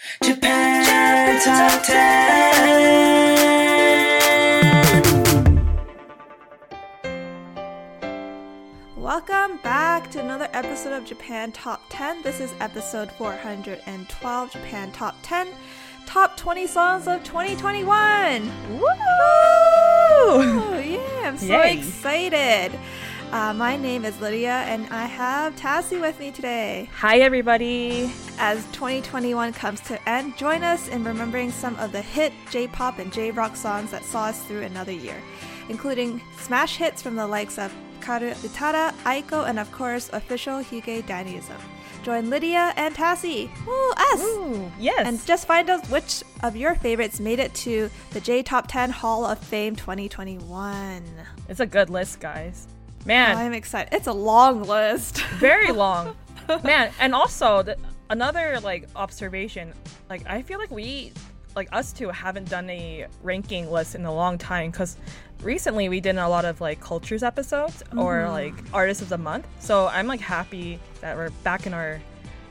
Japan Top 10. Welcome back to another episode of Japan Top 10. This is episode 412, Japan Top 10, top 20 songs of 2021. Woo! Yeah, I'm so Yay. excited. Uh, my name is Lydia, and I have Tassie with me today. Hi, everybody. As 2021 comes to end, join us in remembering some of the hit J-pop and J-rock songs that saw us through another year, including smash hits from the likes of Karu Utada, Aiko, and of course, official Hige Dandism. Join Lydia and Tassie, woo, us, Ooh, yes. and just find out which of your favorites made it to the J Top 10 Hall of Fame 2021. it's a good list, guys. Man, I'm excited. It's a long list. very long. Man, and also th- another like observation, like I feel like we like us two haven't done a ranking list in a long time cuz recently we did a lot of like cultures episodes or mm-hmm. like artists of the month. So I'm like happy that we're back in our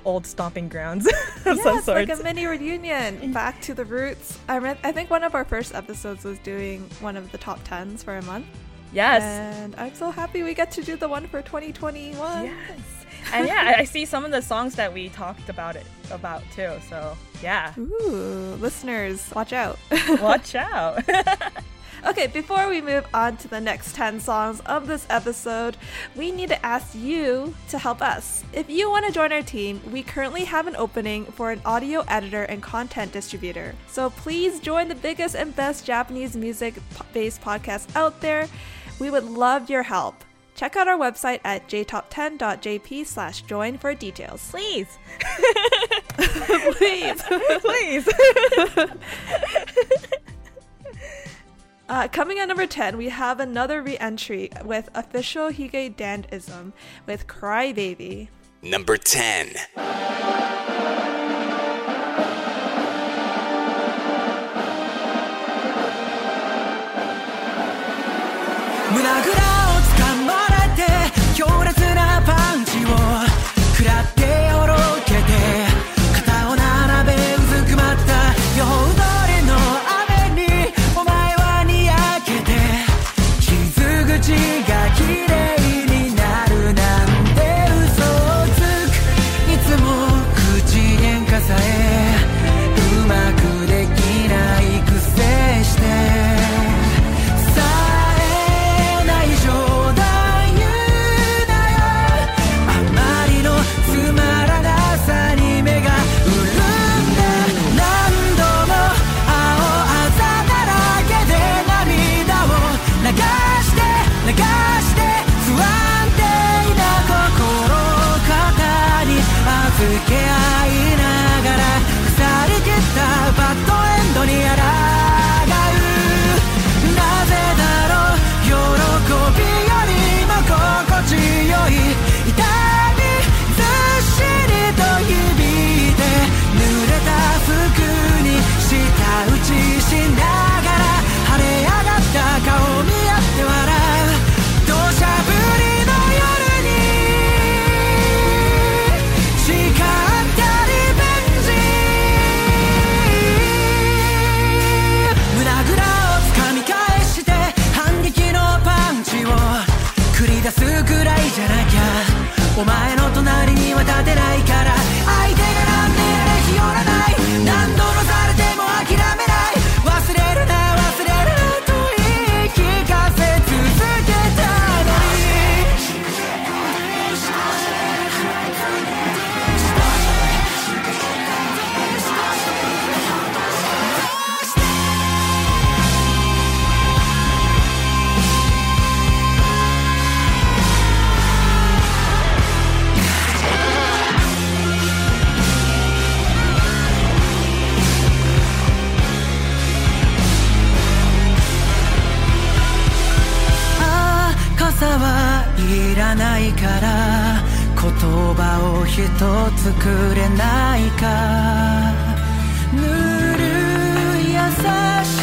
old stomping grounds of yeah, some it's like a mini reunion, back to the roots. I read, I think one of our first episodes was doing one of the top tens for a month, yes. and I'm so happy we get to do the one for 2021. Yes. And yeah, I- see some of the songs that we talked about it about too. So yeah, Ooh, listeners, watch out. watch out. Okay, before we move on to the next 10 songs of this episode, we need to ask you to help us. If you want to join our team, we currently have an opening for an audio editor and content distributor. So please join the biggest and best Japanese music based podcast out there. We would love your help. Check out our website at jtop10.jp slash join for details. Please, Please. please. Uh, coming at number 10, we have another re entry with official Hige Dandism with Crybaby. Number 10. 胸ぐらを掴まれて強烈お前の隣には立てないから葉を一つくれないか。ぬるい優しい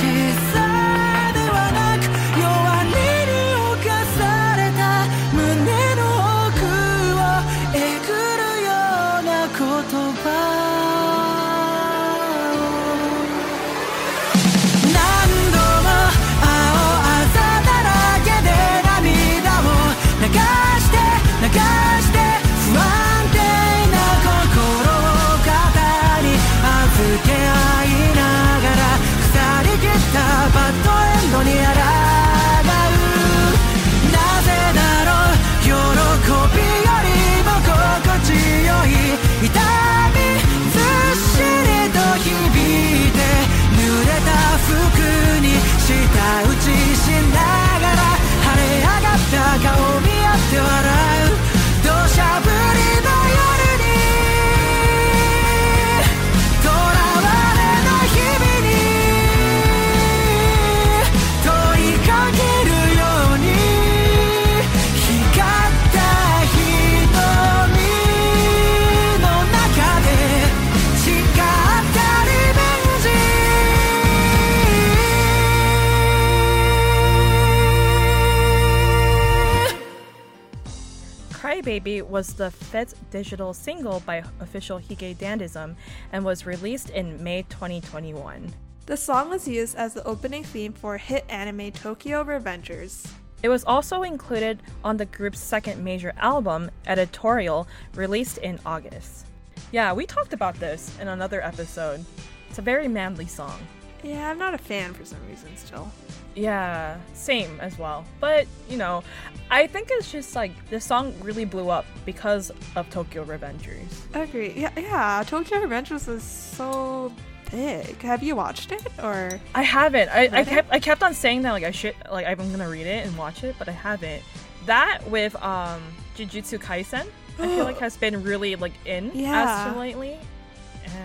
Crybaby was the fifth digital single by official Hige Dandism and was released in May 2021. The song was used as the opening theme for hit anime Tokyo Revengers. It was also included on the group's second major album, Editorial, released in August. Yeah, we talked about this in another episode. It's a very manly song. Yeah, I'm not a fan for some reason still. Yeah, same as well. But, you know, I think it's just like this song really blew up because of Tokyo Revengers. Agree. Yeah, yeah. Tokyo Revengers is so big. Have you watched it or? I haven't. I, I kept I kept on saying that like I should like I'm gonna read it and watch it, but I haven't. That with um Jujutsu Kaisen, I feel like has been really like in Yeah. as to lately.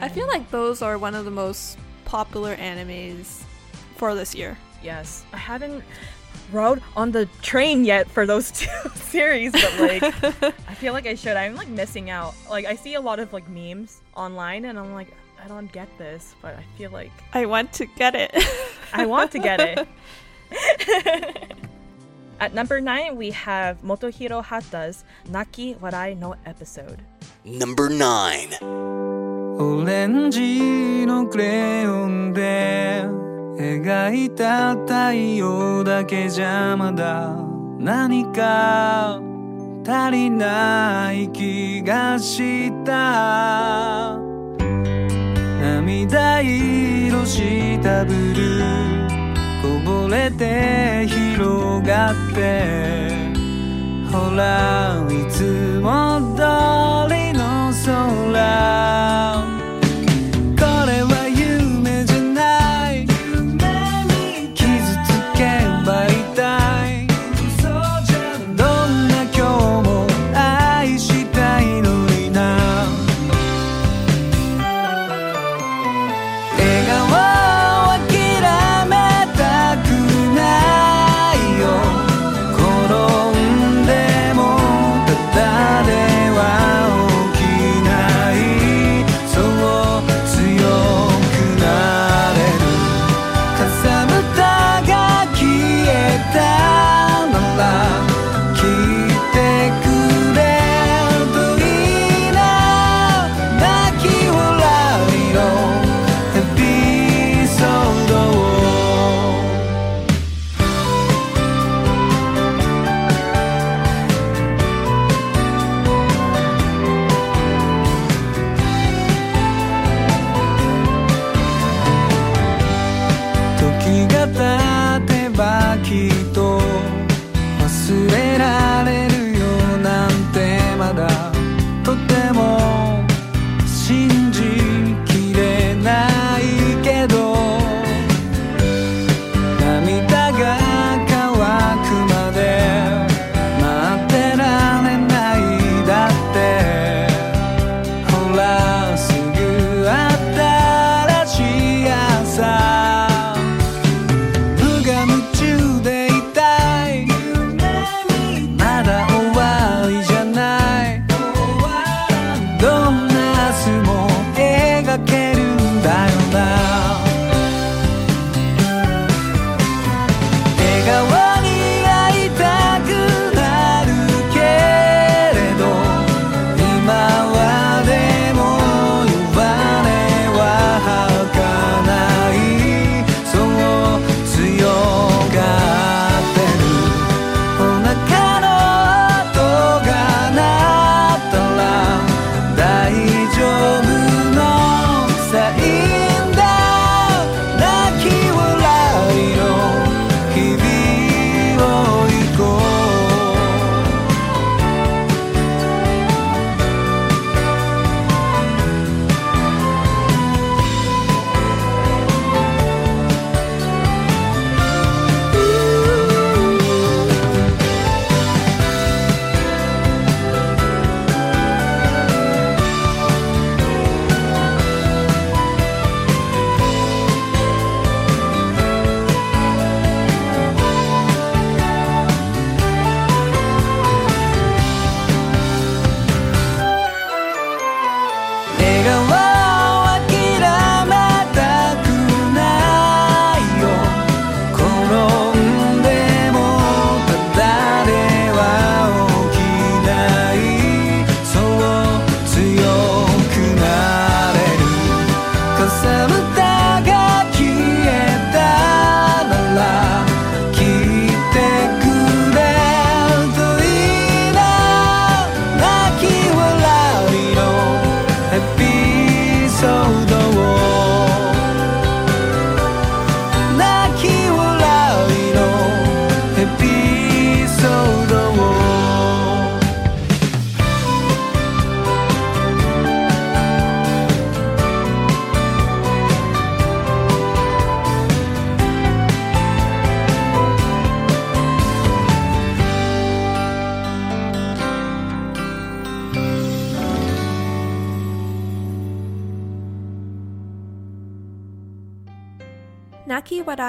I feel like those are one of the most popular animes for this year. Yes, I haven't rode on the train yet for those two series, but like I feel like I should. I'm like missing out. Like I see a lot of like memes online, and I'm like I don't get this, but I feel like I want to get it. I want to get it. At number nine, we have Motohiro Hata's Naki Warai no episode. Number 9. 描いた太陽だけじゃまだ何か足りない気がした。涙色したブルーこぼれて広がって。ほらいつも通りの空。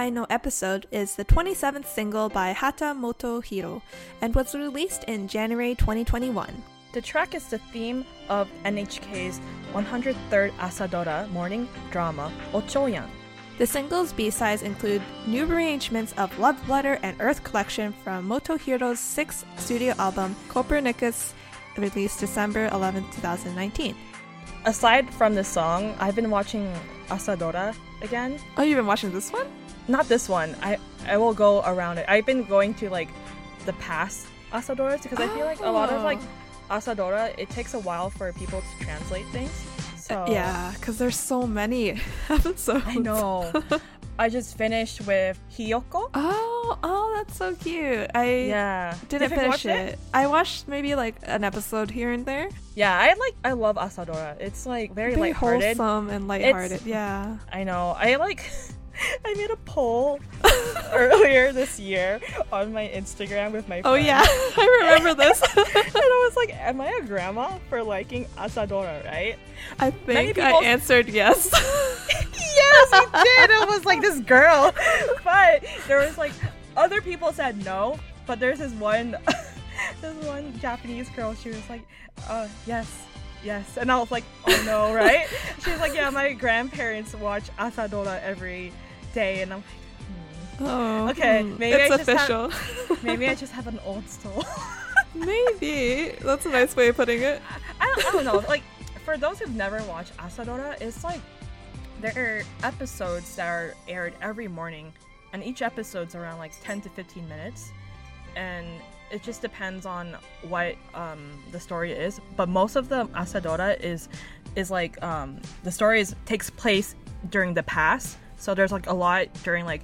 Warai no Episode is the 27th single by Hata Motohiro and was released in January 2021. The track is the theme of NHK's 103rd Asadora morning drama Ochoyan. The single's B-sides include new arrangements of Love Letter and Earth Collection from Motohiro's sixth studio album Copernicus, released December 11, 2019. Aside from this song, I've been watching Asadora again. Oh, you've been watching this one? Not this one. I I will go around it. I've been going to like the past Asadoras because I feel like a lot of like Oh. Asadora, it takes a while for people to translate things. So uh, Yeah, because there's so many episodes. I know. I just finished with Hiyokko. Oh, oh, that's so cute. I Yeah. didn't you finish watched it. I watched maybe like an episode here and there. Yeah, I like I love Asadora. It's like very, Very lighthearted. wholesome and lighthearted. Yeah. I know. I like I made a poll earlier this year on my Instagram with my Oh yeah, I remember this. and I was like, am I a grandma for liking Asadora, right? I think I answered yes. yes, I did. It was like this girl. But there was like other people said no, but there's this one this one Japanese girl, she was like, uh yes. Yes, and I was like, oh no, right? She was like, yeah, my grandparents watch Asadora every day, and I'm like, oh, Okay, hmm, maybe I it's have- official. like, maybe I just have an old soul. maybe that's a nice way of putting it. I don't, I don't know. Like for those who've never watched Asadora, it's like there are episodes that are aired every morning, and each episode's around like 10 to 15 minutes, and it just depends on what um, the story is. But most of the Asadora is is like um, the story is takes place during the past. So there's like a lot during like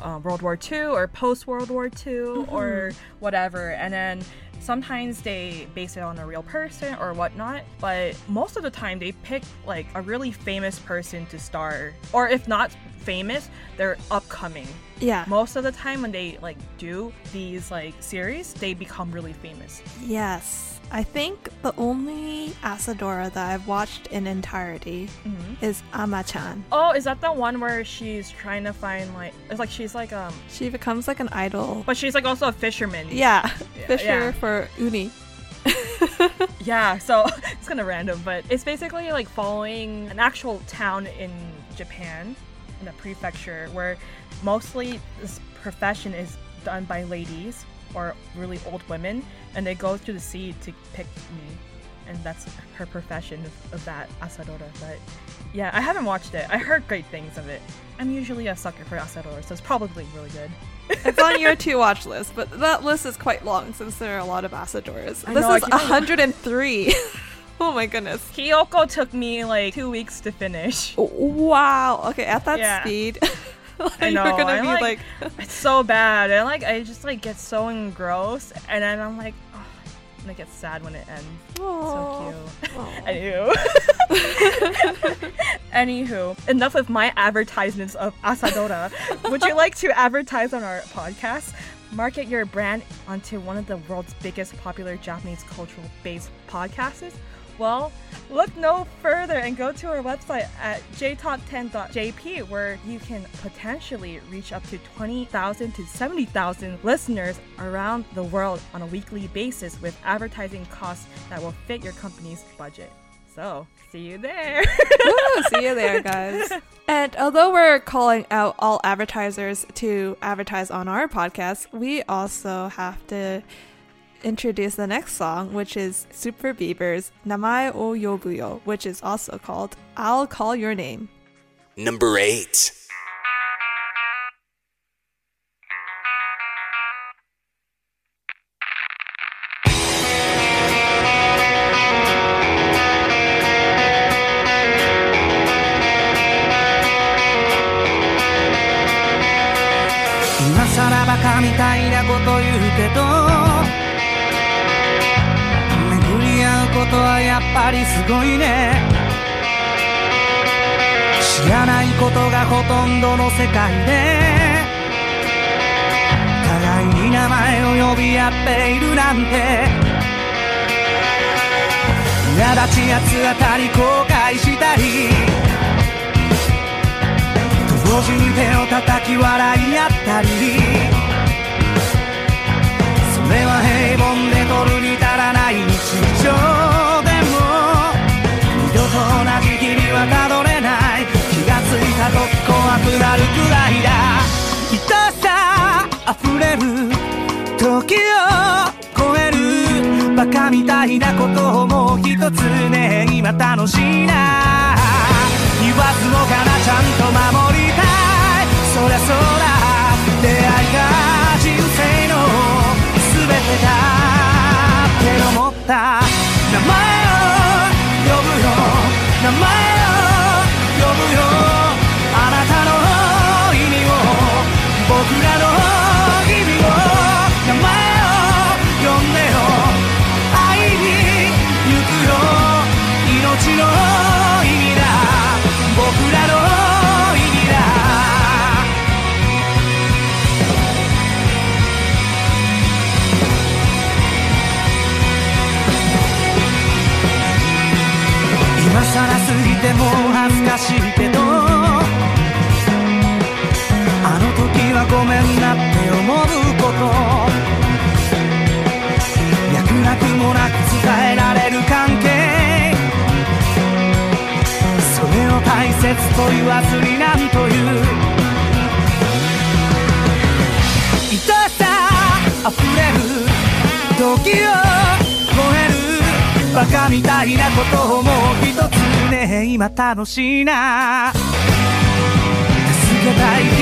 uh, World War II or post World War II or whatever, and then sometimes they base it on a real person or whatnot. But most of the time they pick like a really famous person to star, or if not famous, they're upcoming. Yeah. Most of the time when they like do these like series, they become really famous. Yes. I think the only Asadora that I've watched in entirety Mm-hmm. is Ama-chan. Oh, is that the one where she's trying to find like it's like she's like um She becomes like an idol. but she's like also a fisherman. Yeah, Yeah, Fisher yeah. for Uni. Yeah, so it's kind of random, but it's basically like following an actual town in Japan, in a prefecture, where mostly this profession is done by ladies or really old women, and they go to the sea to pick me, and that's her profession of, of that asadora. But yeah, I haven't watched it. I heard great things of it. I'm usually a sucker for asadora, so it's probably really good. It's on your to watch list, but that list is quite long since there are a lot of Asadoras. I This know, is 103. oh my goodness. Kyoko took me like two weeks to finish. Wow. Okay, at that Yeah. speed, I know. you're gonna I'm be like, like, it's so bad, and like I just like get so engrossed, and then I'm like, oh, and I get sad when it ends. Aw. So cute. Anywho. Anywho, enough of my advertisements of Asadora. Would you like to advertise on our podcast? Market your brand onto one of the world's biggest popular Japanese cultural based podcasts? Well, look no further and go to our website at jtop10.jp where you can potentially reach up to 20,000 to 70,000 listeners around the world on a weekly basis with advertising costs that will fit your company's budget. So, see you there. Woo, see you there, guys. And although we're calling out all advertisers to advertise on our podcast, we also have to introduce the next song, which is Super Beaver's Namae o Yobuyo, which is also called I'll Call Your Name. Number 8. みたいなこと言うけどすごいね。知らないことがほとんどの世界で。互いに名前を呼び合っているなんて。苛立ちやつ当たり後悔したり。同時に手を叩き笑い合ったり。それは平凡で取るにはたどれない。気がついたと怖くなるくらいだ。痛さ溢れる時を超えるバカみたいなことをもう一つね今楽しいな。言わずもがなちゃんと守りたい。そりゃそうだ出会いが人生の全てだ。って思った。名前を呼ぶよ。名前僕らの意味を名前を呼んでよ。会いに行くよ。命の意味だ僕らの意味だ今さら過ぎても恥ずかしいもなく伝えられる。関係それを大切と言わずになんという愛しさ溢れる。時を超える。バカみたいなことをもう一つね今楽しいな助けたい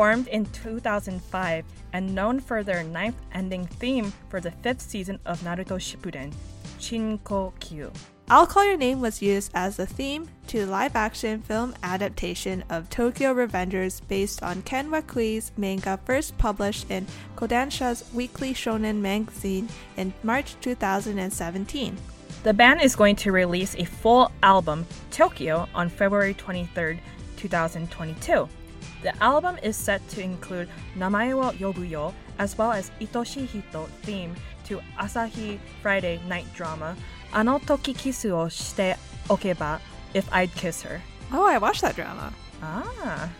formed in 2005 and known for their ninth ending theme for the fifth season of Naruto Shippuden, Shinkokyu. I'll Call Your Name was used as the theme to the live action film adaptation of Tokyo Revengers based on Ken Wakui's manga first published in Kodansha's weekly shonen magazine in March 2017. The band is going to release a full album, Tokyo, on February 23, 2022. The album is set to include Namae wo Yobuyo as well as Itoshi Hito theme to Asahi Friday night drama Ano Toki Kisu o Shite Okeba If I'd Kiss Her. Oh, I watched that drama. Ah.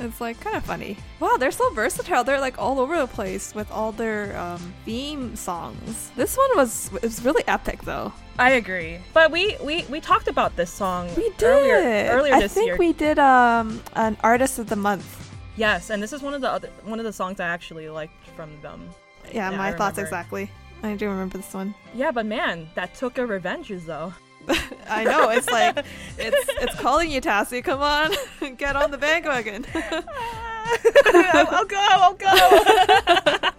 It's like kind of funny. Wow, they're so versatile. They're like all over the place with all their um, theme songs. This one was it was really epic though. I agree. But we we, we talked about this song We did. earlier earlier I this think year. we did um an artist of the month. Yes, and this is one of the other one of the songs I actually liked from them. Yeah, Yeah, my thoughts exactly. I do remember this one. Yeah, but man, that Tokyo Revengers though. I know it's like it's it's calling you, Tassie. Come on, get on the bandwagon. I'll, I'll go, I'll go.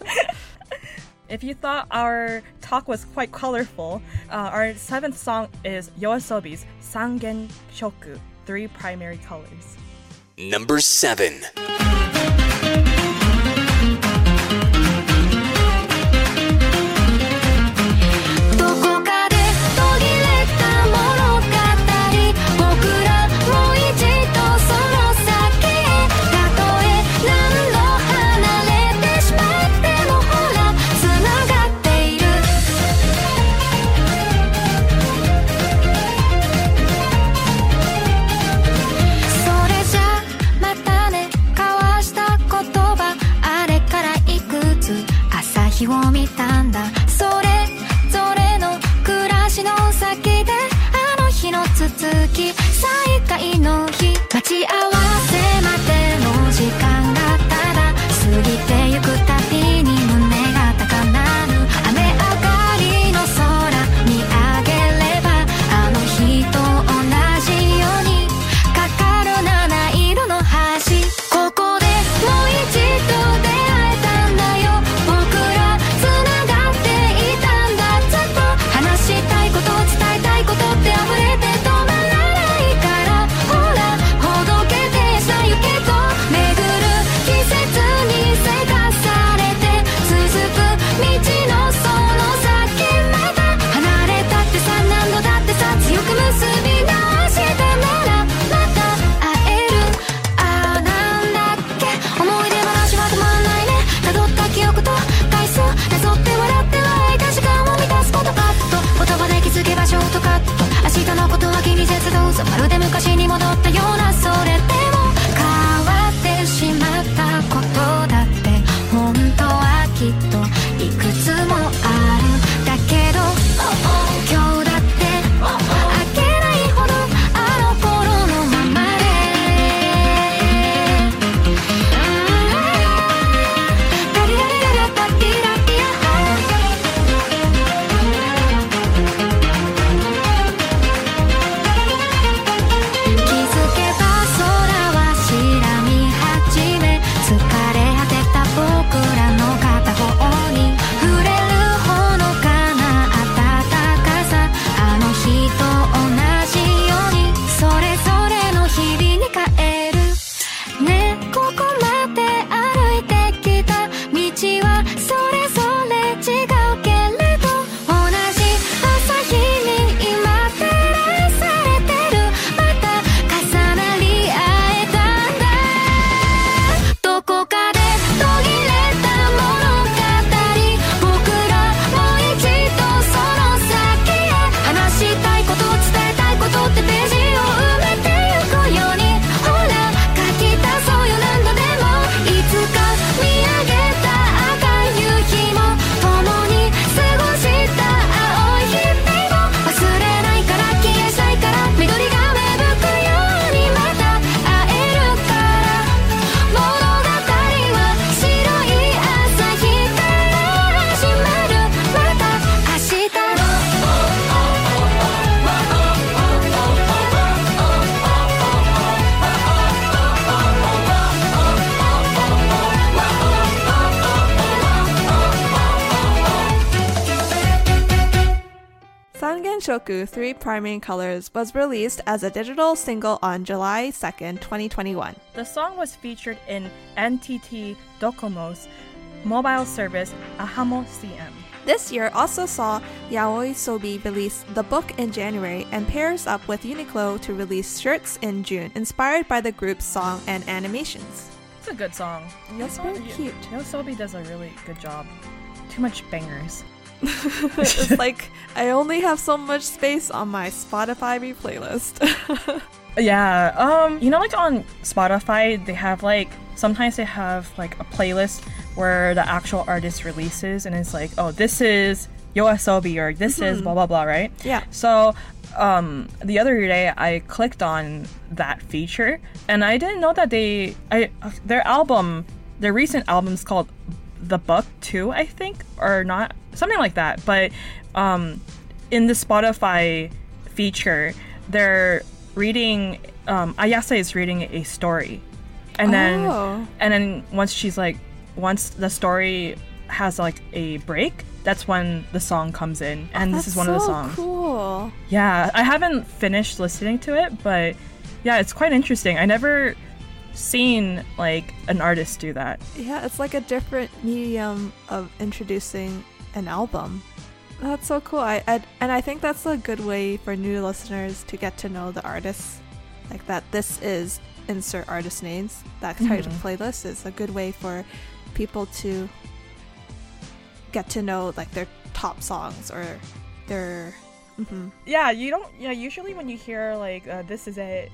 if you thought our talk was quite colorful, uh, our seventh song is Yoasobi's Sangen Shoku, three primary colors. Number 7. Shoku 3 Primary Colors was released as a digital single on July 2nd, 2021. The song was featured in NTT Docomo's mobile service Ahamo CM. This year also saw Yoasobi release the book in January and pairs up with Uniqlo to release shirts in June, inspired by the group's song and animations. It's a good song. Yo- very cute. Yoasobi does a really good job. Too much bangers. it's like I only have so much space on my Spotify playlist. Yeah, um, you know, like on Spotify, they have like sometimes they have like a playlist where the actual artist releases, and it's like, oh, this is Yoasobi or this is blah blah blah, right? Yeah. So, um, the other day I clicked on that feature, and I didn't know that they, I their album, their recent album's called The Book 2, I think, or not something like that. But um, in the Spotify feature, they're reading. Um, Ayase is reading a story, and then Oh. and then once she's like, once the story has like a break, that's when the song comes in, and this is one of the songs. Cool. Yeah, I haven't finished listening to it, but yeah, it's quite interesting. I never seen like an artist do that. Yeah, it's like a different medium of introducing an album. That's so cool. I, I and I think that's a good way for new listeners to get to know the artists. Like that this is insert artist names. That type of playlist is a good way for people to get to know like their top songs or their mhm. Yeah, you don't. Yeah, usually when you hear like uh, this is it,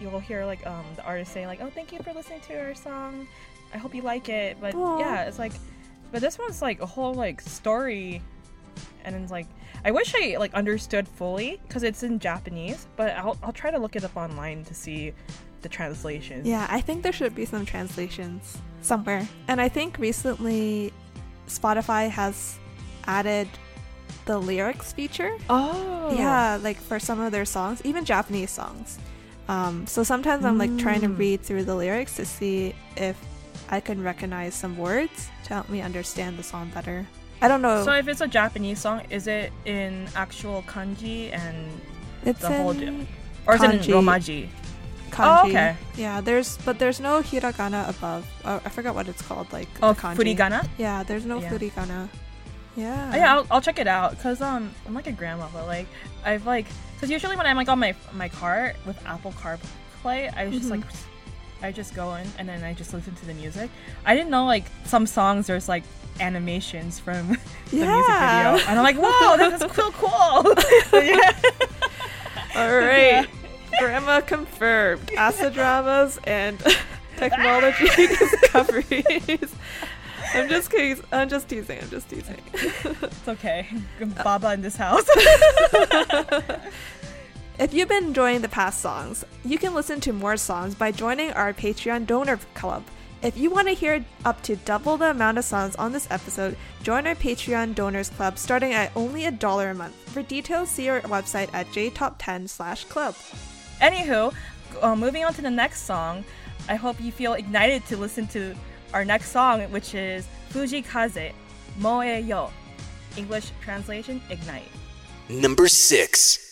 you'll hear like um the artist say like, "Oh, thank you for listening to our song. I hope you like it." But Aw. yeah, it's like, but this one's like a whole like story, and it's like I wish I like understood fully because it's in Japanese, but I'll I'll try to look it up online to see the translation. Yeah, I think there should be some translations somewhere. And I think recently Spotify has added the lyrics feature. Oh. Yeah, like for some of their songs, even Japanese songs. Um, so sometimes I'm like trying to Mm. read through the lyrics to see if I can recognize some words to help me understand the song better. I don't know. So if it's a Japanese song, is it in actual kanji and it's the whole in deal? or is it in kanji. romaji? kanji. Oh, okay. Yeah, there's but there's no hiragana above. Oh, I forgot what it's called. Like Oh, kanji. furigana. Yeah, there's no Yeah. furigana. Yeah. Yeah, I'll, I'll check it out because um I'm like a grandma, but like I've like because usually when I'm like on my my car with Apple CarPlay, I just like I just go in and then I just listen to the music. I didn't know like some songs there's like animations from the music video, and I'm like, whoa, this is cool, cool. yeah. All right. Grandma confirmed. Acid dramas and technology discoveries. I'm just kidding. I'm just teasing. I'm just teasing. It's okay. Baba in this house. If you've been enjoying the past songs, you can listen to more songs by joining our Patreon donor club. If you want to hear up to double the amount of songs on this episode, join our Patreon donors club starting at only a dollar a month. For details, see our website at jtop10/club. Anywho, uh, moving on to the next song, I hope you feel ignited to listen to our next song, which is Fujii Kaze, Moeyo. English translation, Ignite. Number six.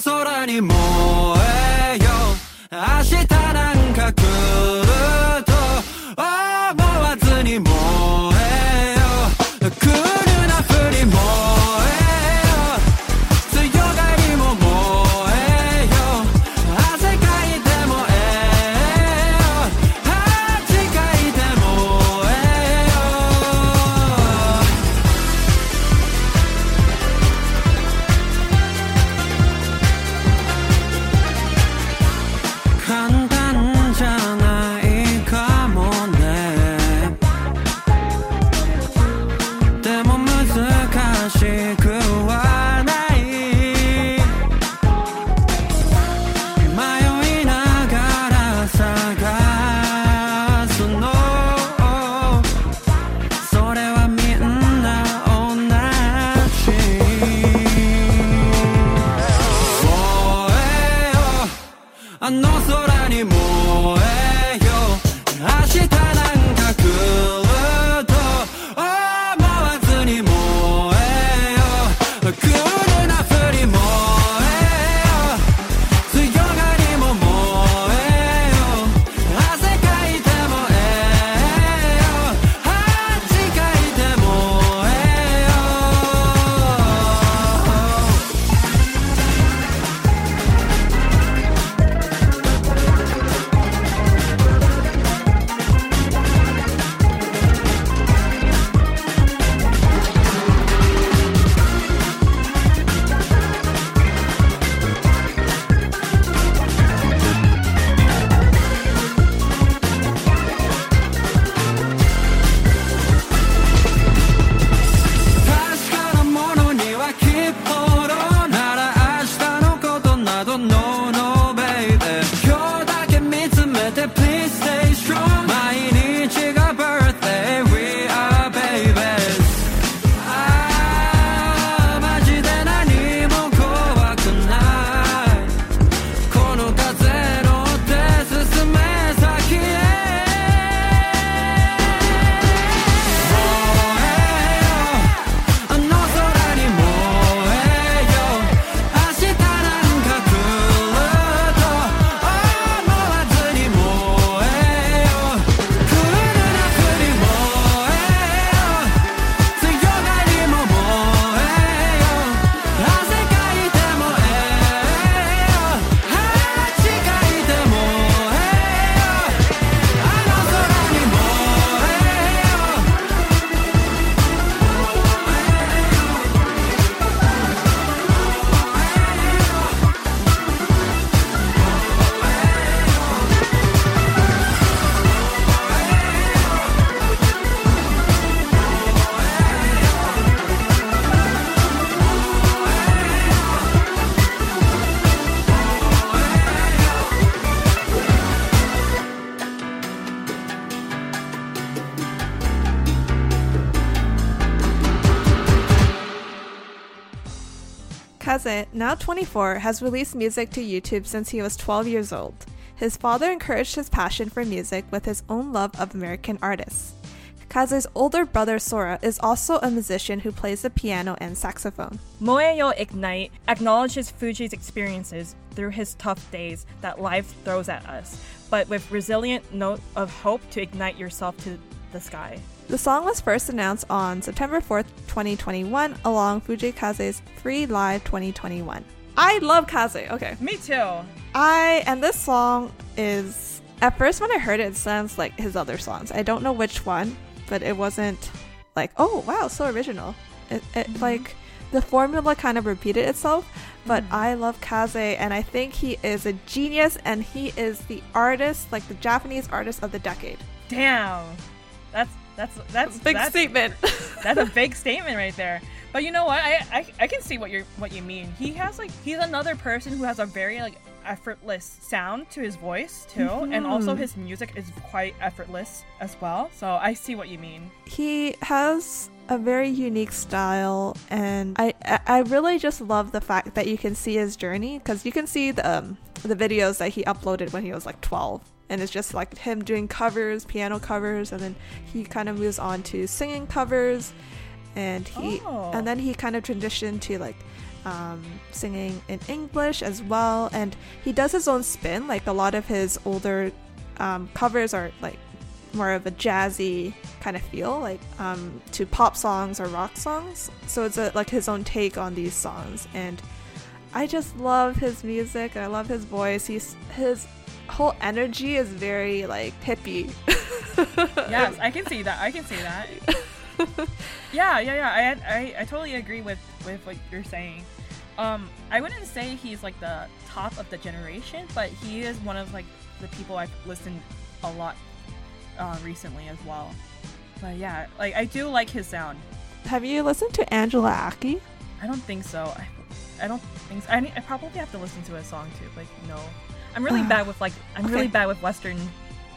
空にも Kaze, now 24, has released music to YouTube since he was 12 years old. His father encouraged his passion for music with his own love of American artists. Kaze's older brother Sora is also a musician who plays the piano and saxophone. Moeyo Ignite acknowledges Fujii's experiences through his tough days that life throws at us, but with resilient note of hope to ignite yourself to the sky. The song was first announced on September 4th, 2021, along Fujii Kaze's Free Live 2021. I love Kaze. Okay. Me too. I and this song is at first when I heard it, it sounds like his other songs. I don't know which one, but it wasn't like oh wow so original. It, it mm-hmm. like the formula kind of repeated itself. But mm-hmm. I love Kaze and I think he is a genius and he is the artist like the Japanese artist of the decade. Damn. That's that's that's Big that's, statement. That's a big statement right there. But you know what? I, I I can see what you're what you mean. He has like he's another person who has a very like effortless sound to his voice too, and also his music is quite effortless as well. So I see what you mean. he has a very unique style and I, I I really just love the fact that you can see his journey because you can see the um, the videos that he uploaded when he was like 12 and it's just like him doing covers piano covers and then he kind of moves on to singing covers. And he Oh. and then he kind of transitioned to like um, singing in English as well. And he does his own spin. Like a lot of his older um, covers are like more of a jazzy kind of feel like um, to pop songs or rock songs. So it's a, like his own take on these songs. And i just love his music and i love his voice. He's his whole energy is very like hippie Yes, I can see that. I can see that. yeah, yeah, yeah. I, I I totally agree with with what you're saying. Um, I wouldn't say he's like the top of the generation, but he is one of like the people I've listened a lot uh, recently as well. But yeah, like I do like his sound. have you listened to angela aki I don't think so. I, I don't think so. I, I probably have to listen to a song too. Like no, I'm really Ah, bad with like I'm really bad with Western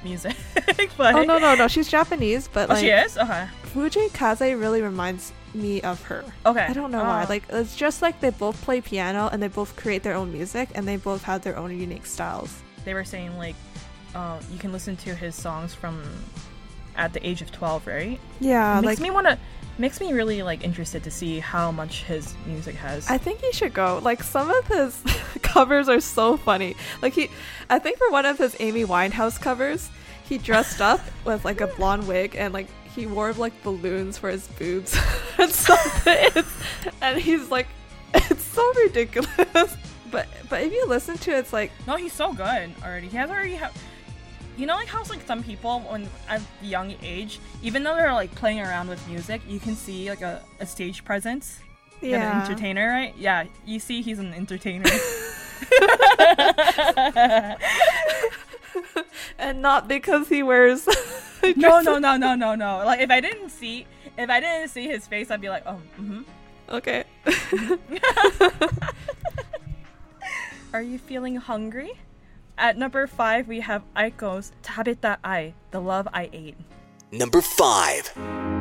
music. but oh no no no she's japanese but Oh, like she is. Okay. fujii kaze really reminds me of her Okay. I don't know why. Ah. Like it's just like they both play piano and they both create their own music and they both have their own unique styles. they were saying like uh, you can listen to his songs from at the age of 12 right Yeah, makes like me want to makes me really like interested to see how much his music has I think he should go. Like some of his covers are so funny. Like he, I think for one of his Amy Winehouse covers, he dressed up with like a blonde wig and like he wore like balloons for his boobs and something. And he's like, it's so ridiculous. But but if you listen to it, it's like no he's so good already he has already ha- you know like how like some people when at a young age even though they're like playing around with music you can see like a, a stage presence and an yeah. entertainer right yeah you see he's an entertainer and not because he wears. no no no no no no like if i didn't see if i didn't see his face i'd be like oh mm-hmm Okay. Are you feeling hungry? At number five, we have Aiko's Tabeta Ai, the love I ate. Number 5.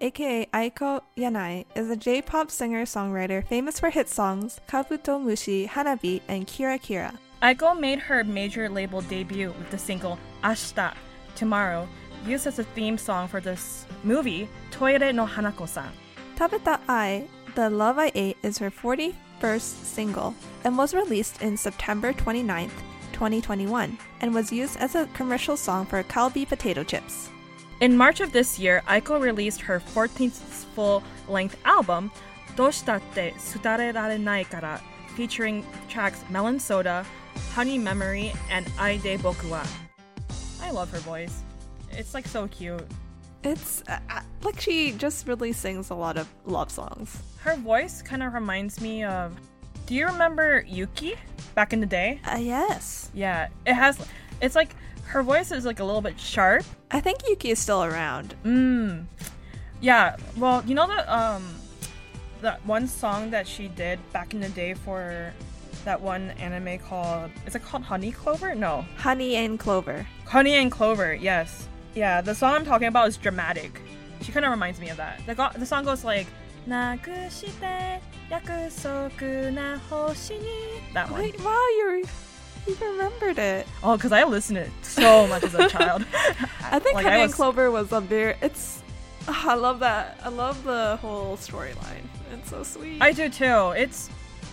Aka Aiko Yanai, is a J-pop singer-songwriter famous for hit songs Kabuto Mushi, Hanabi, and Kira Kira. Aiko made her major label debut with the single Ashita, Tomorrow, used as a theme song for this movie, Toire no Hanako-san. Tabeta Ai, The Love I Ate is her 41st single and was released in September 29th, 2021, and was used as a commercial song for Calbee potato chips. In March of this year, Aiko released her 14th full-length album, Doshitatte Tsutaerarenai Kara, featuring tracks Melon Soda, Honey Memory, and Aide Boku wa. I love her voice. It's like so cute. It's uh, uh, like she just really sings a lot of love songs. Her voice kind of reminds me of. Do you remember Yuki back in the day? Uh, yes. Yeah, it has. It's like her voice is like a little bit sharp. I think Yuki is still around. Mm. Yeah. Well, you know that um that one song that she did back in the day for that one anime called is it called Honey Clover? No. Honey and Clover. Honey and Clover. Yes. Yeah, the song I'm talking about is dramatic. She kind of reminds me of that. The, go- the song goes like that one. Wait, wow, you're you remembered it. Oh, because I listened to it so much as a child. I think Like, Honey I and Clover was a very. It's. ah, I love that. I love the whole storyline. It's so sweet. I do too. It's,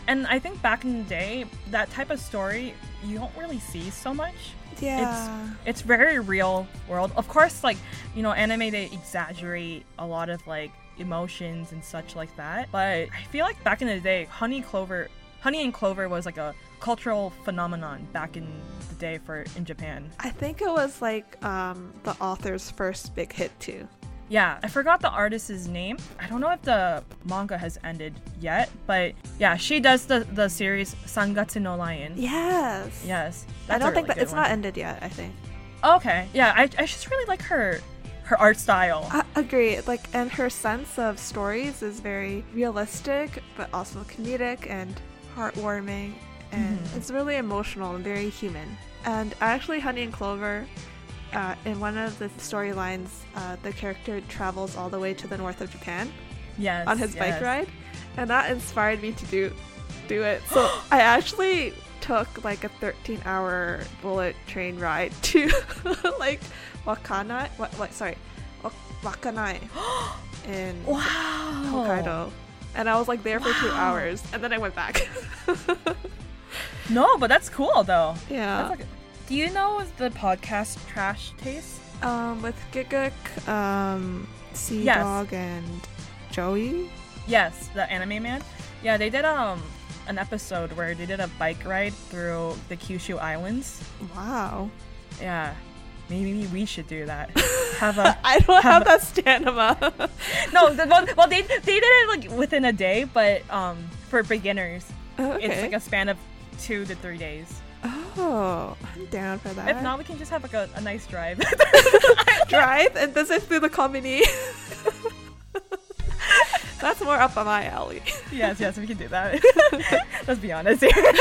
and I think back in the day, that type of story you don't really see so much. yeah. It's very real world. Of course, like you know, anime they exaggerate a lot of like emotions and such like that. But I feel like back in the day, Honey Clover, Honey and Clover was like a cultural phenomenon back in the day for in Japan. I think it was like um, the author's first big hit too. Yeah, I forgot the artist's name. I don't know if the manga has ended yet, but yeah, she does the the series Sangatsu no Lion. Yes. Yes, I don't a think that it's good not ended yet. I think. Okay, yeah, I, I just really like her her art style. I agree. Like, and her sense of stories is very realistic, but also comedic and heartwarming, and it's really emotional and very human. And actually, Honey and Clover, uh, in one of the storylines, uh, the character travels all the way to the north of Japan yes, on his bike ride, and that inspired me to do do it. So I actually took like a 13 hour bullet train ride to like Wakana. What? What? Sorry, Wak- Wakkanai in Wow. Hokkaido, and I was like there for two hours, and then I went back. No, but that's cool though. yeah. That's like, do you know the podcast Trash Taste? Um, with Gigguk, um, Sea Yes. Dog, and Joey. Yes, the anime man. Yeah, they did um an episode where they did a bike ride through the Kyushu Islands. Wow. Yeah, maybe we should do that. Have a I don't have have that stamina. no. The, well, well, they they did it like within a day, but um for beginners, okay. it's like a span of two to three days. Oh, I'm down for that. If not, we can just have like a, a nice drive. drive and this is through the company. That's more up on my alley. yes, yes, we can do that. Let's be honest here.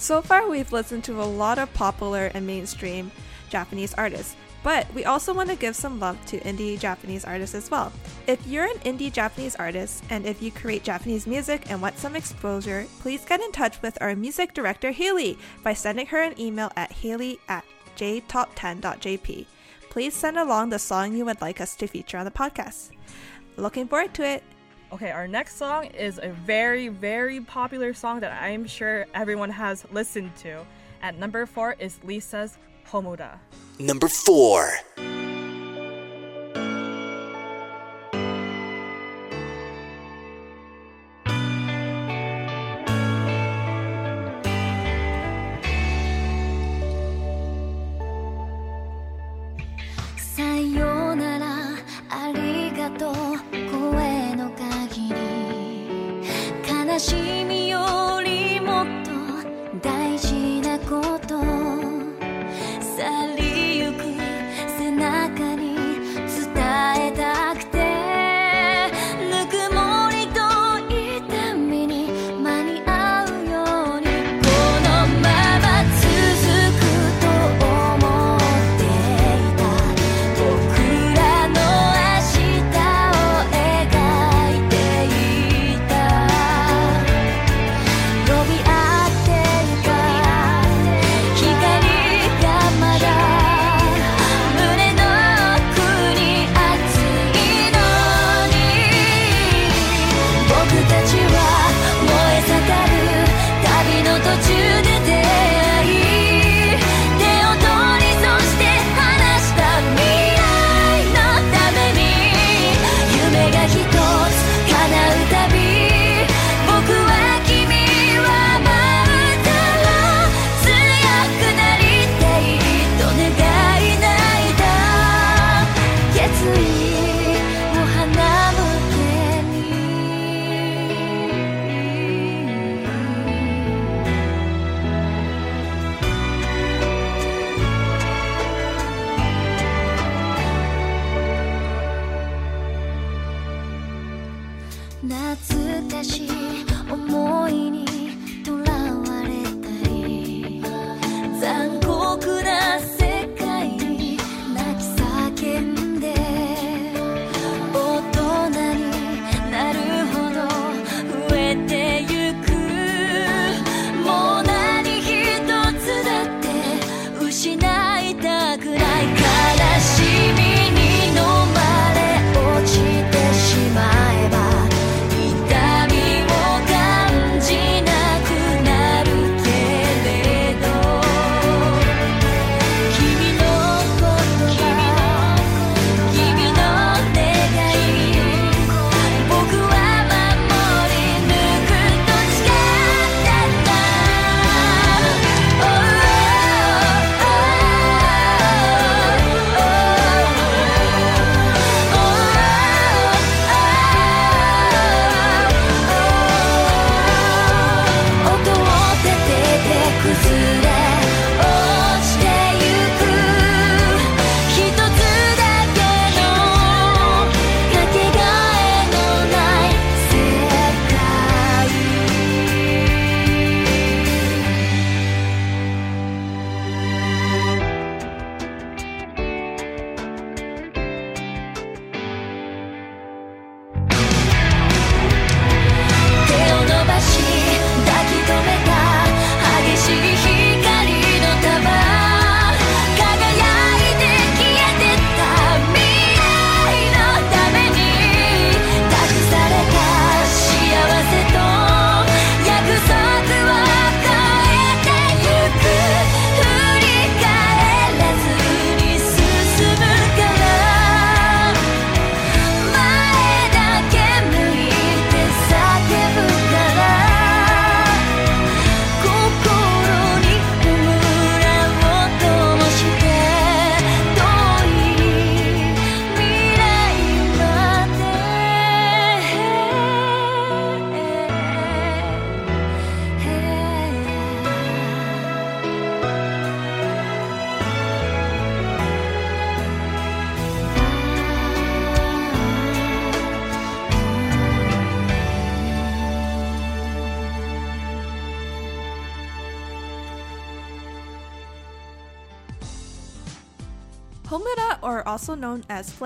So far, we've listened to a lot of popular and mainstream Japanese artists, but we also want to give some love to indie Japanese artists as well. If you're an indie Japanese artist and if you create Japanese music and want some exposure, please get in touch with our music director Haley by sending her an email at haley at jtop10.jp. Please send along the song you would like us to feature on the podcast. Looking forward to it. Okay, our next song is a very, very popular song that I'm sure everyone has listened to. At number four is Lisa's Homura. Number 4. さ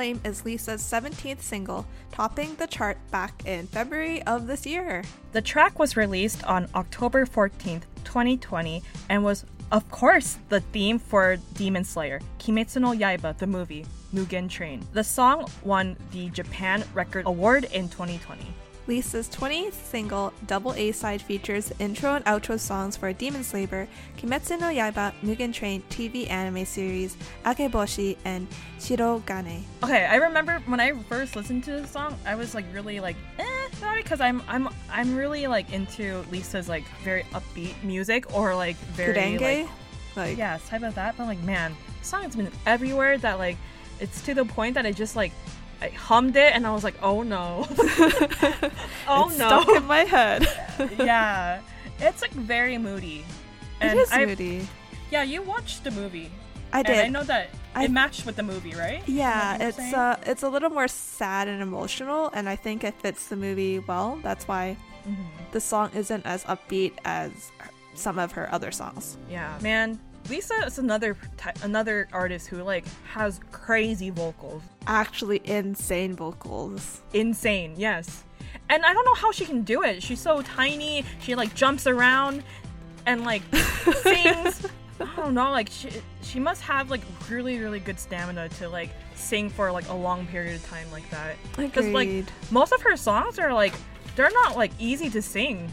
Flame, is Lisa's 17th single, topping the chart back in February of this year. The track was released on October 14th, 2020, and was, of course, the theme for Demon Slayer, Kimetsu no Yaiba, the movie, Mugen Train. The song won the Japan Record Award in 2020. Lisa's 20th single, Double A side, features intro and outro songs for Demon Slayer, Kimetsu no Yaiba, Mugen Train TV anime series, Akeboshi, and Shirogane. Okay, I remember when I first listened to the song, I was like really like, eh, not because I'm I'm I'm really like into Lisa's like very upbeat music or like very like Like, yeah, type of that. But like, man, the song has been everywhere that like it's to the point that I just like I hummed it and I was like, oh no, oh it's no, stuck in my head. yeah, it's like very moody. it And is I- moody. Yeah, you watched the movie. I And did. I know that I- it matched with the movie, right? Yeah, Is that what you're it's saying? uh, it's a little more sad and emotional, and I think it fits the movie well. That's why Mm-hmm. the song isn't as upbeat as some of her other songs. Yeah, man. Lisa is another ty- another artist who like has crazy vocals, Actually, insane vocals. insane. Yes, and I don't know how she can do it. She's so tiny. She like jumps around and like sings. I don't know. Like she she must have like really really good stamina to like sing for like a long period of time like that. Because like most of her songs are like they're not like easy to sing.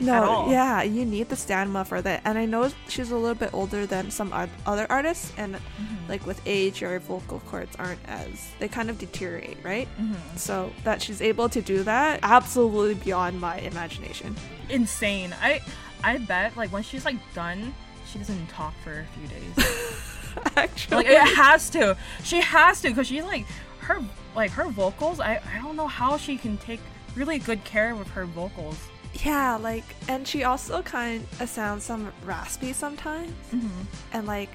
No, yeah, you need the stamina for that. And I know she's a little bit older than some other artists, and Mm-hmm. like with age, your vocal cords aren't as they kind of deteriorate, right? Mm-hmm. So that she's able to do that, absolutely beyond my imagination. Insane. I I bet like when she's like done, she doesn't talk for a few days. Actually, like it has to she has to because she's like her like her vocals I, I don't know how she can take really good care of her vocals Yeah, like, and she also kind of sounds some raspy sometimes, mm-hmm. and like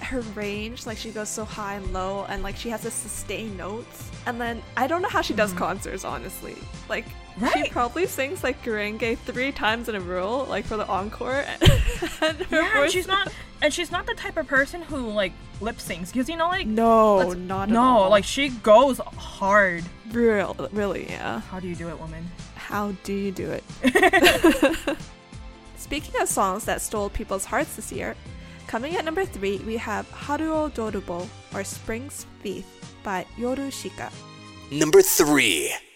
her range, like she goes so high and low, and like she has to sustain notes. And then I don't know how she does mm-hmm. concerts, honestly. Like, she probably sings like Gurenge three times in a row, like for the encore. And her yeah and she's not and she's not the type of person who like lip syncs because you know like No, not at no all. like she goes hard real, really, yeah. how do you do it woman How do you do it? Speaking of songs that stole people's hearts this year, coming at number three, we have Haru Dorobou, or Spring's Thief, by Yorushika. Number 3.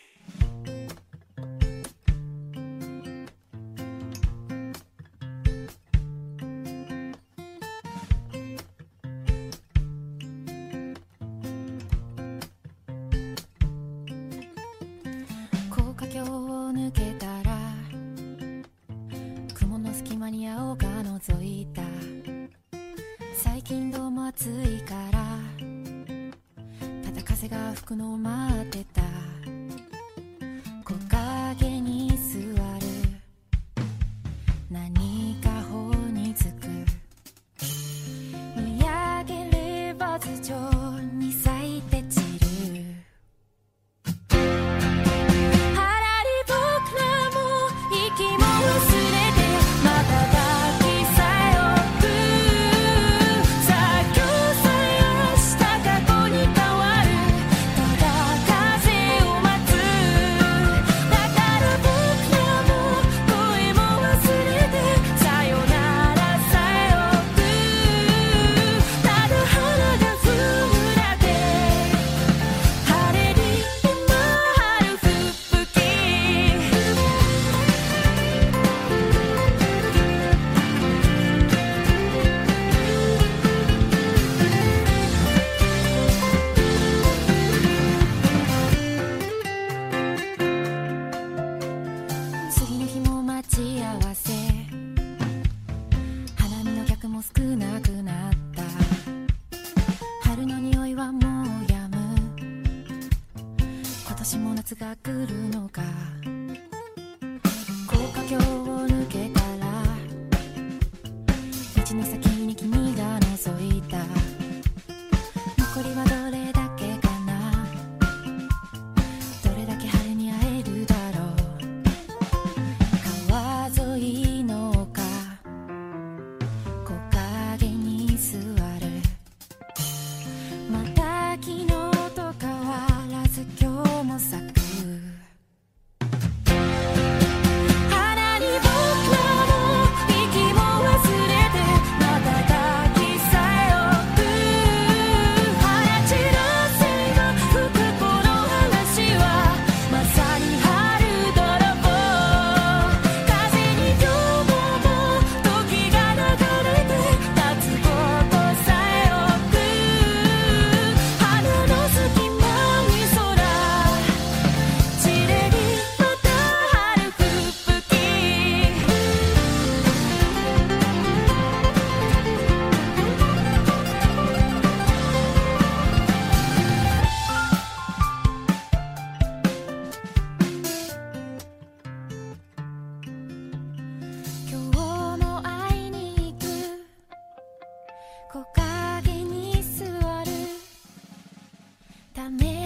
木陰に座る。ため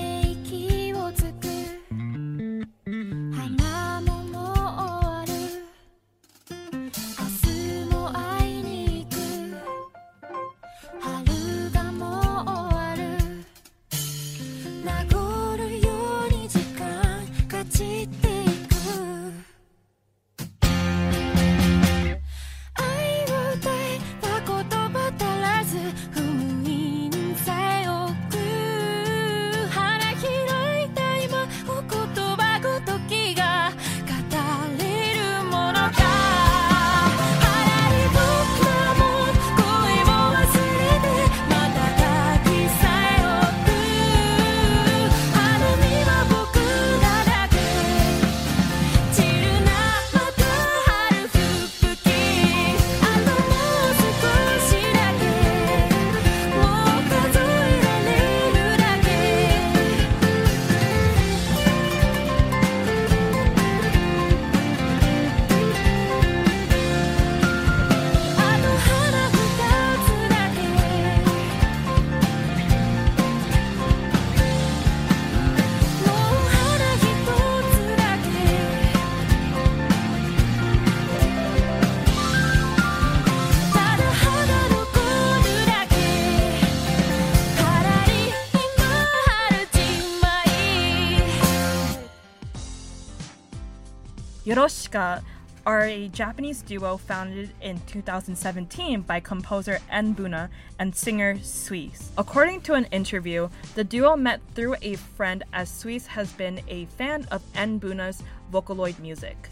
Are a Japanese duo founded in 2017 by composer n-buna and singer suis. According to an interview, the duo met through a friend as suis has been a fan of n-buna's Vocaloid music.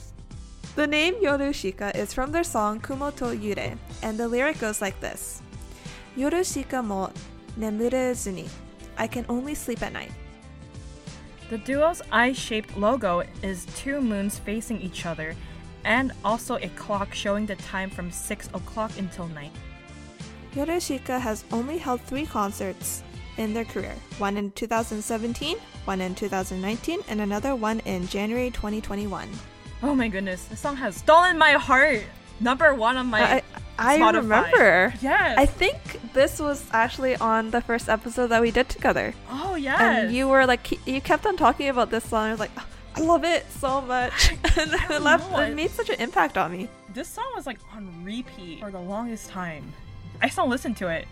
The name Yorushika is from their song Kumo to Yurei, and the lyric goes like this Yorushika mo nemurezuni ni. I can only sleep at night. The duo's eye shaped logo is two moons facing each other and also a clock showing the time from 6 o'clock until 9. Yorushika has only held three concerts in their career one in 2017, one in 2019, and another one in January 2021. Oh my goodness, this song has stolen my heart. Number one on my I, I Spotify. remember. Yes. I think this was actually on the first episode that we did together. Oh yeah. And you were like, you kept on talking about this song. I was like, "Oh, I love it so much. and it, left, know, it it- made such an impact on me. this song was like on repeat for the longest time. I still listen to it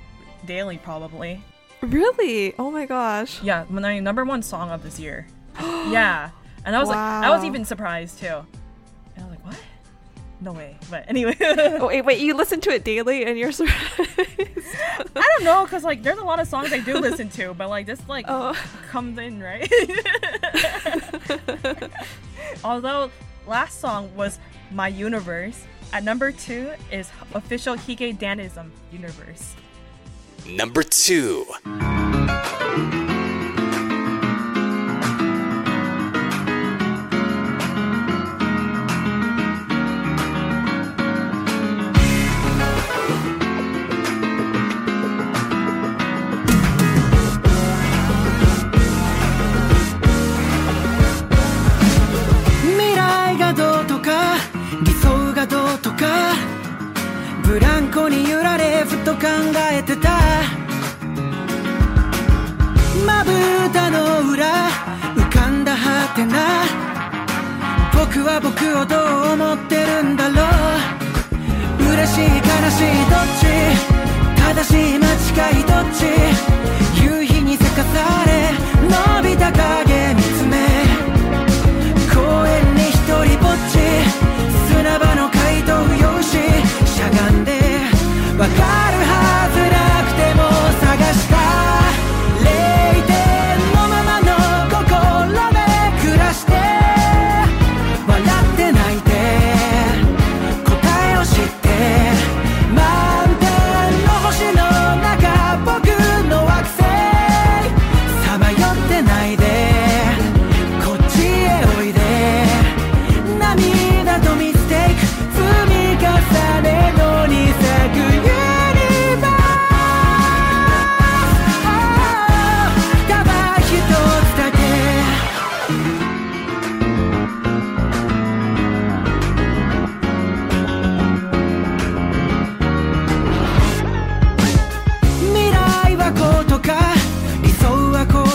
daily, probably. Really? Oh my gosh. Yeah, my number one song of this year. yeah, and I was like, I was even surprised too. No way. But anyway, Oh, wait, wait, you listen to it daily and you're surprised. I don't know, cause like there's a lot of songs I do listen to, but like this like Oh. comes in right. Although last song was My Universe, at number two is official Hige Dandism Universe. Number 2.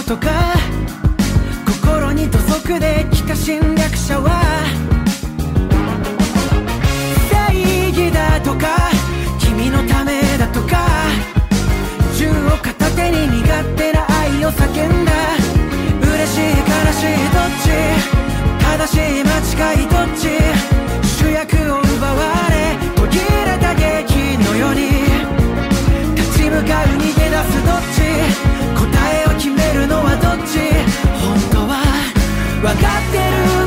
とか心に土足で来た侵略者は大義だとか君のためだとか銃を片手に身勝手な愛を叫んだ嬉しい悲しいどっち正しい間違いどっち。分かってる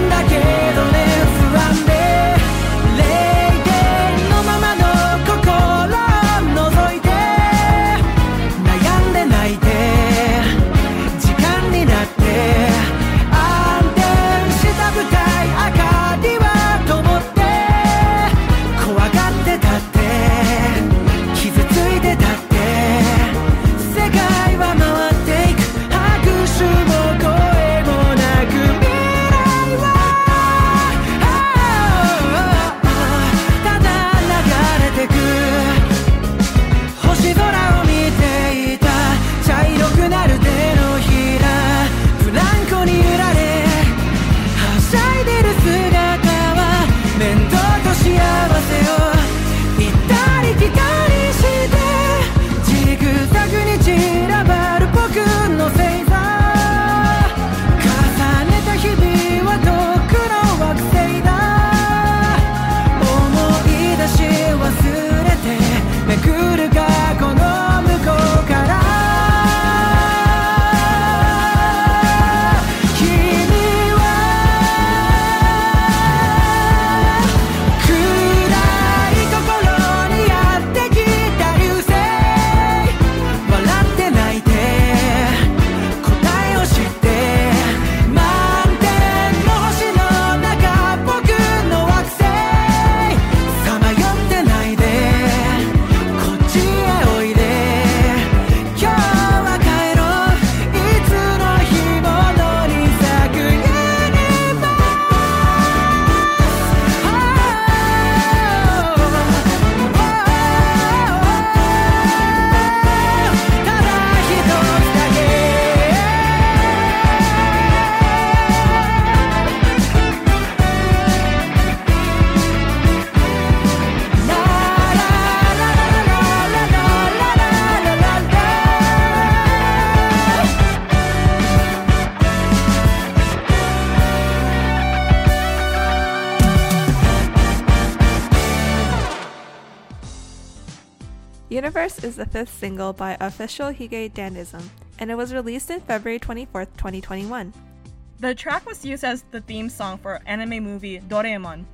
is the fifth single by official Hige Dandism, and it was released in February 24th, 2021. The track was used as the theme song for anime movie Doraemon,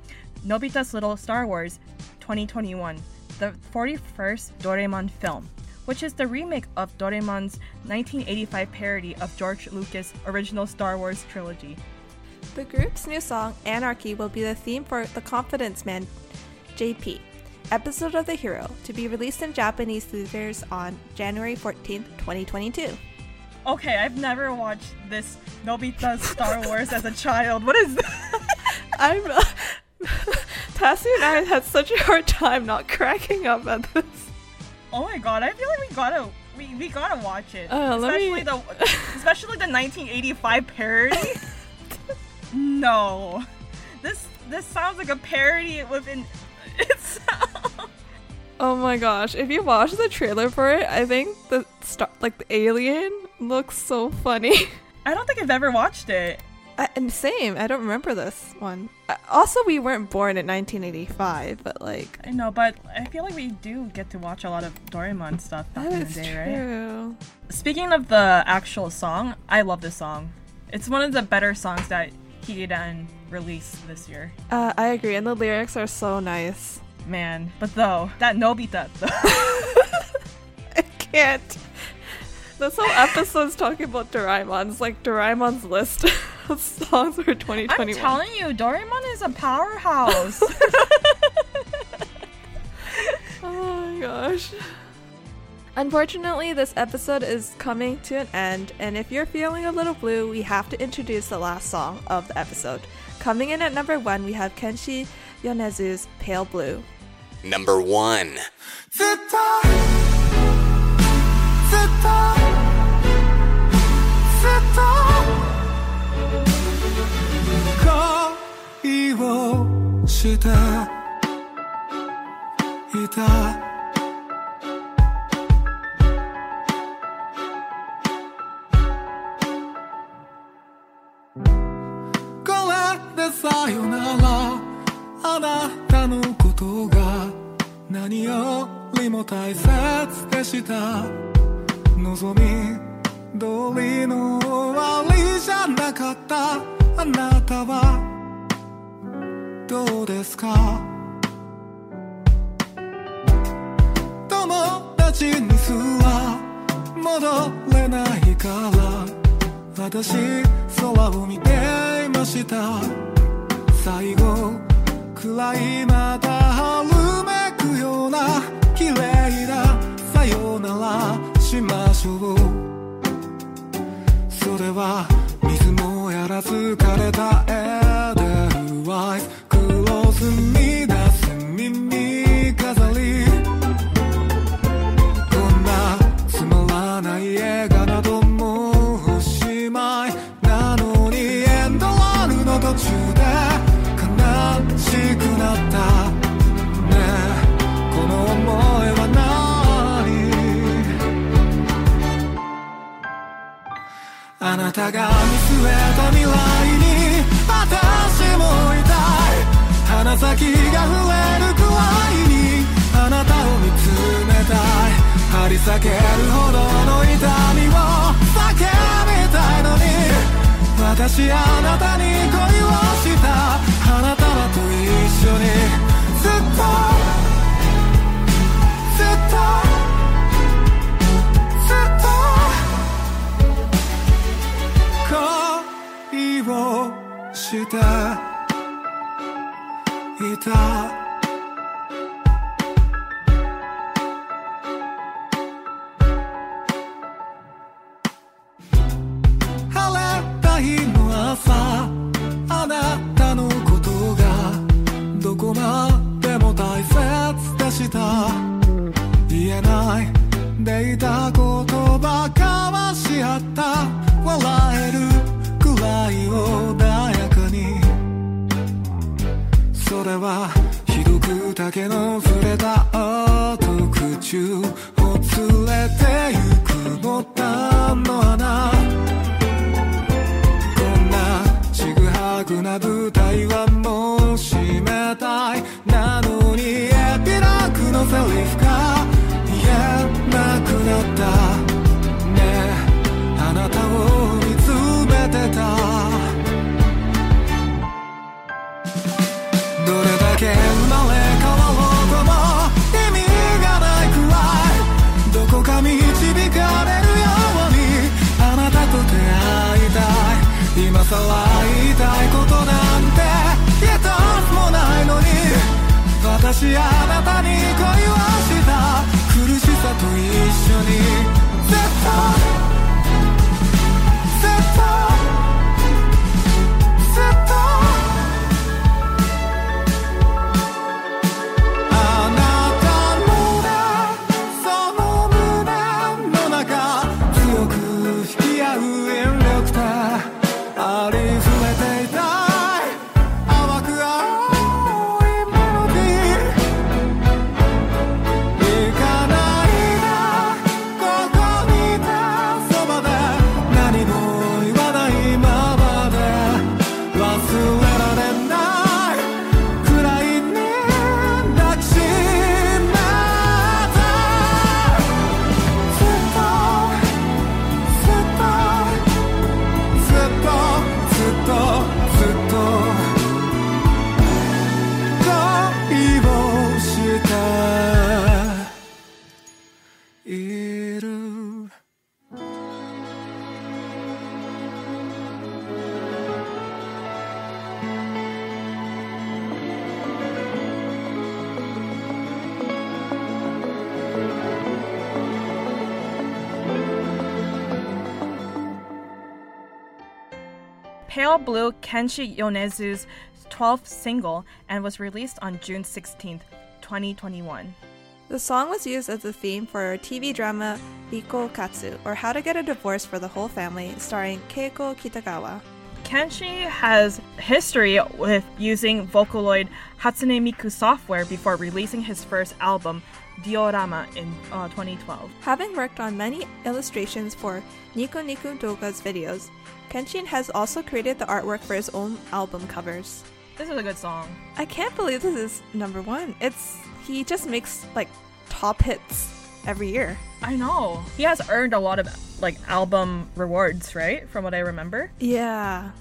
Nobita's Little Star Wars 2021, the 41st Doraemon film, which is the remake of Doraemon's 1985 parody of George Lucas' original Star Wars trilogy. The group's new song, Anarchy, will be the theme for The Confidence Man JP, episode of The Hero, to be released in Japanese theaters on January 14th, 2022. Okay, I've never watched this Nobita's Star Wars as a child. What is that? I'm. Tassie and I had such a hard time not cracking up at this. Oh my god, I feel like we gotta we, we gotta watch it. Uh, especially me- the especially the 1985 parody. no. This this sounds like a parody within itself. Oh my gosh! If you watch the trailer for it, I think the star, like the alien, looks so funny. I don't think I've ever watched it. I, and same, I don't remember this one. Uh, Also, we weren't born in 1985, but like I know, but I feel like we do get to watch a lot of Doraemon stuff back in the day, right? Speaking of the actual song, I love this song. It's one of the better songs that Higedan released this year. Uh, I agree, and the lyrics are so nice. Man, but though that Nobita, though, I can't. This whole episode's talking about Doraemon's like Doraemon's list of songs for 2021. I'm telling you, Doraemon is a powerhouse. Oh my gosh. Unfortunately, this episode is coming to an end, and if you're feeling a little blue, we have to introduce the last song of the episode. Coming in at number one, we have Kenshi Yonezu's Pale Blue. Number one. 大切でした望み通りの終わりじゃなかった。あなたはどうですか？友達にすら戻れないから。私空を見ていました。最後くらいまた春めくような。さよならしましょう。それは水もやらず枯れた絵。なたが見据えた未来に私もいたい鼻先が触れるくらいにあなたを見つめたい張り裂けるほどの痛みを叫びた。いのに私あなたに恋をした花束と一緒に。ずっとをしていた。はひどくだけの触れた音口を連れてゆくボタンの穴こんなちぐはぐな舞台はもう閉めたい。なのにエピラークのセリフが言えなくなった。ね。えあなたを見つめてた。さら言いたいことなんて言えたもないのに私あなたに恋をした苦しさと一緒に絶対絶対。Pale Blue Kenshi Yonezu's 12th single and was released on June 16th, 2021. The song was used as a theme for TV drama Riko Katsu, or How to Get a Divorce for the Whole Family, starring Keiko Kitagawa. Kenshi has history with using Vocaloid Hatsune Miku software before releasing his first album, Diorama, in uh, 2012. Having worked on many illustrations for Nico Nico Doga's videos, Kenshin has also created the artwork for his own album covers. This is a good song. I can't believe this is number one. It's he just makes like top hits every year. I know. He has earned a lot of like album rewards, right? From what I remember. Yeah,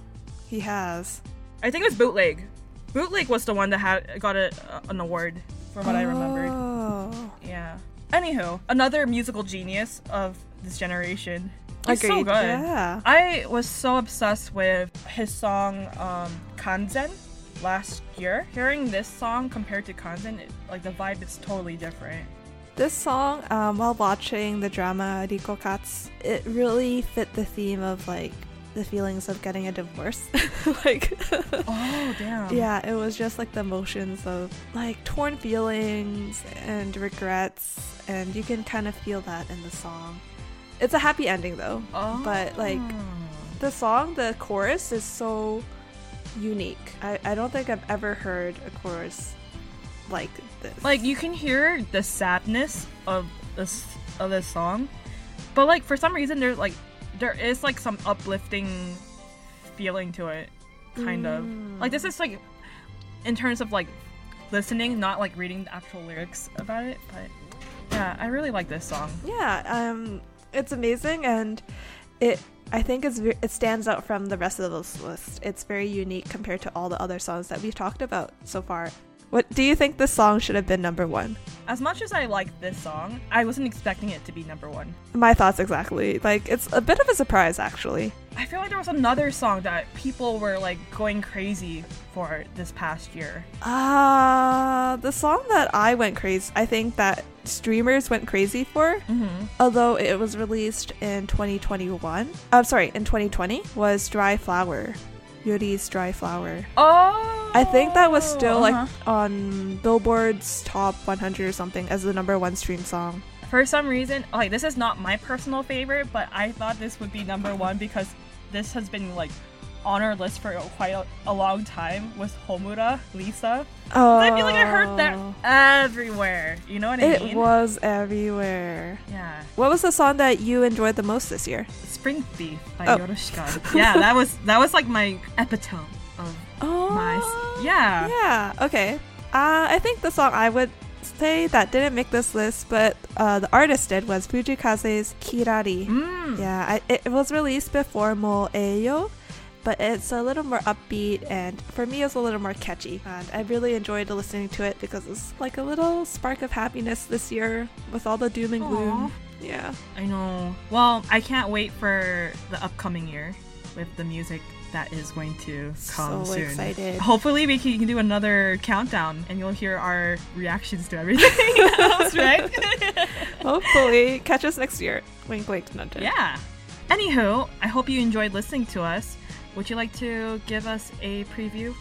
he has. I think it was Bootleg. Bootleg was the one that had got a, an award from what I remembered. Oh, Yeah. Anywho, another musical genius of this generation. He's so good. yeah. I was so obsessed with his song um, Kanden last year. Hearing this song compared to Kanden, it, like the vibe is totally different. This song, um, while watching the drama Riko Katsu, it really fit the theme of like the feelings of getting a divorce. like, Oh damn. yeah, it was just like the emotions of like torn feelings and regrets, and you can kind of feel that in the song. It's a happy ending though, Oh. but like the song, the chorus is so unique. I, I don't think I've ever heard a chorus like this. like you can hear the sadness of this of this song, but like for some reason there's like there is like some uplifting feeling to it, kind of. Like this is like in terms of like listening, not like reading the actual lyrics about it, but yeah, I really like this song. Yeah, um, it's amazing, and it I think it's it stands out from the rest of this list. It's very unique compared to all the other songs that we've talked about so far. What do you think this song should have been number one? As much as I like this song, I wasn't expecting it to be number one. My thoughts exactly. Like it's a bit of a surprise, actually. I feel like there was another song that people were like going crazy for this past year. Uh the song that I went crazy. I think that streamers went crazy for, Mm-hmm. although it was released in 2021. I'm sorry, in 2020 was Dry Flower. Yuri's Dry Flower. Oh, I think that was still uh-huh. like on Billboard's top 100 or something as the number one stream song. For some reason, like this is not my personal favorite, but I thought this would be number one because this has been like on our list for quite a, a long time with Homura Lisa. Oh, I feel like I heard that everywhere. You know what I It mean? was everywhere. Yeah. What was the song that you enjoyed the most this year? Spring Thief by Oh. Yorushika. yeah, that was that was like my epitome of Oh, my yeah. yeah. Okay. Uh, I think the song I would say that didn't make this list, but uh, the artist did was Fujii Kaze's Kirari. Mm. Yeah, I, it was released before Moeyo, but it's a little more upbeat and for me it's a little more catchy. And I really enjoyed listening to it because it's like a little spark of happiness this year with all the doom and gloom. Yeah. I know. Well, I can't wait for the upcoming year with the music that is going to come So soon. excited. Hopefully, we can, can do another countdown, and you'll hear our reactions to everything else, right? Hopefully, catch us next year. Wink, wink, nudge. yeah. Anywho, I hope you enjoyed listening to us. Would you like to give us a preview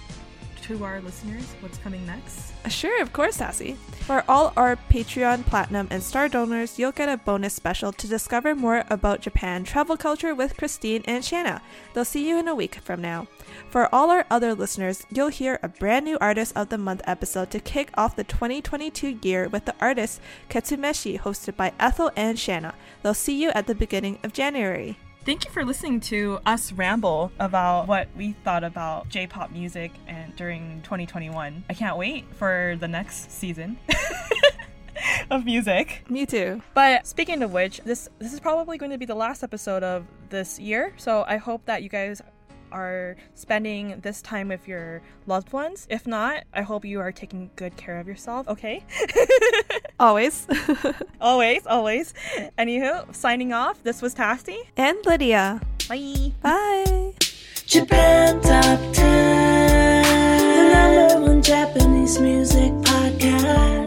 to our listeners? What's coming next? Uh, sure, of course, Sassy. For all our Patreon, Platinum, and Star donors, you'll get a bonus special to discover more about Japan travel culture with Christine and Shanna. They'll see you in a week from now. For all our other listeners, you'll hear a brand new Artist of the Month episode to kick off the 2022 year with the artist Ketsumeishi, hosted by Ethel and Shanna. They'll see you at the beginning of January. Thank you for listening to us ramble about what we thought about J-pop music and during 2021. I can't wait for the next season of music. Me too. But speaking of which, this this is probably going to be the last episode of this year. So I hope that you guys are spending this time with your loved ones. If not, I hope you are taking good care of yourself, okay? Always. always, always. Anywho, signing off. This was Tasty. and Lydia. Bye. Bye. Japan Top 10, the number one Japanese music podcast.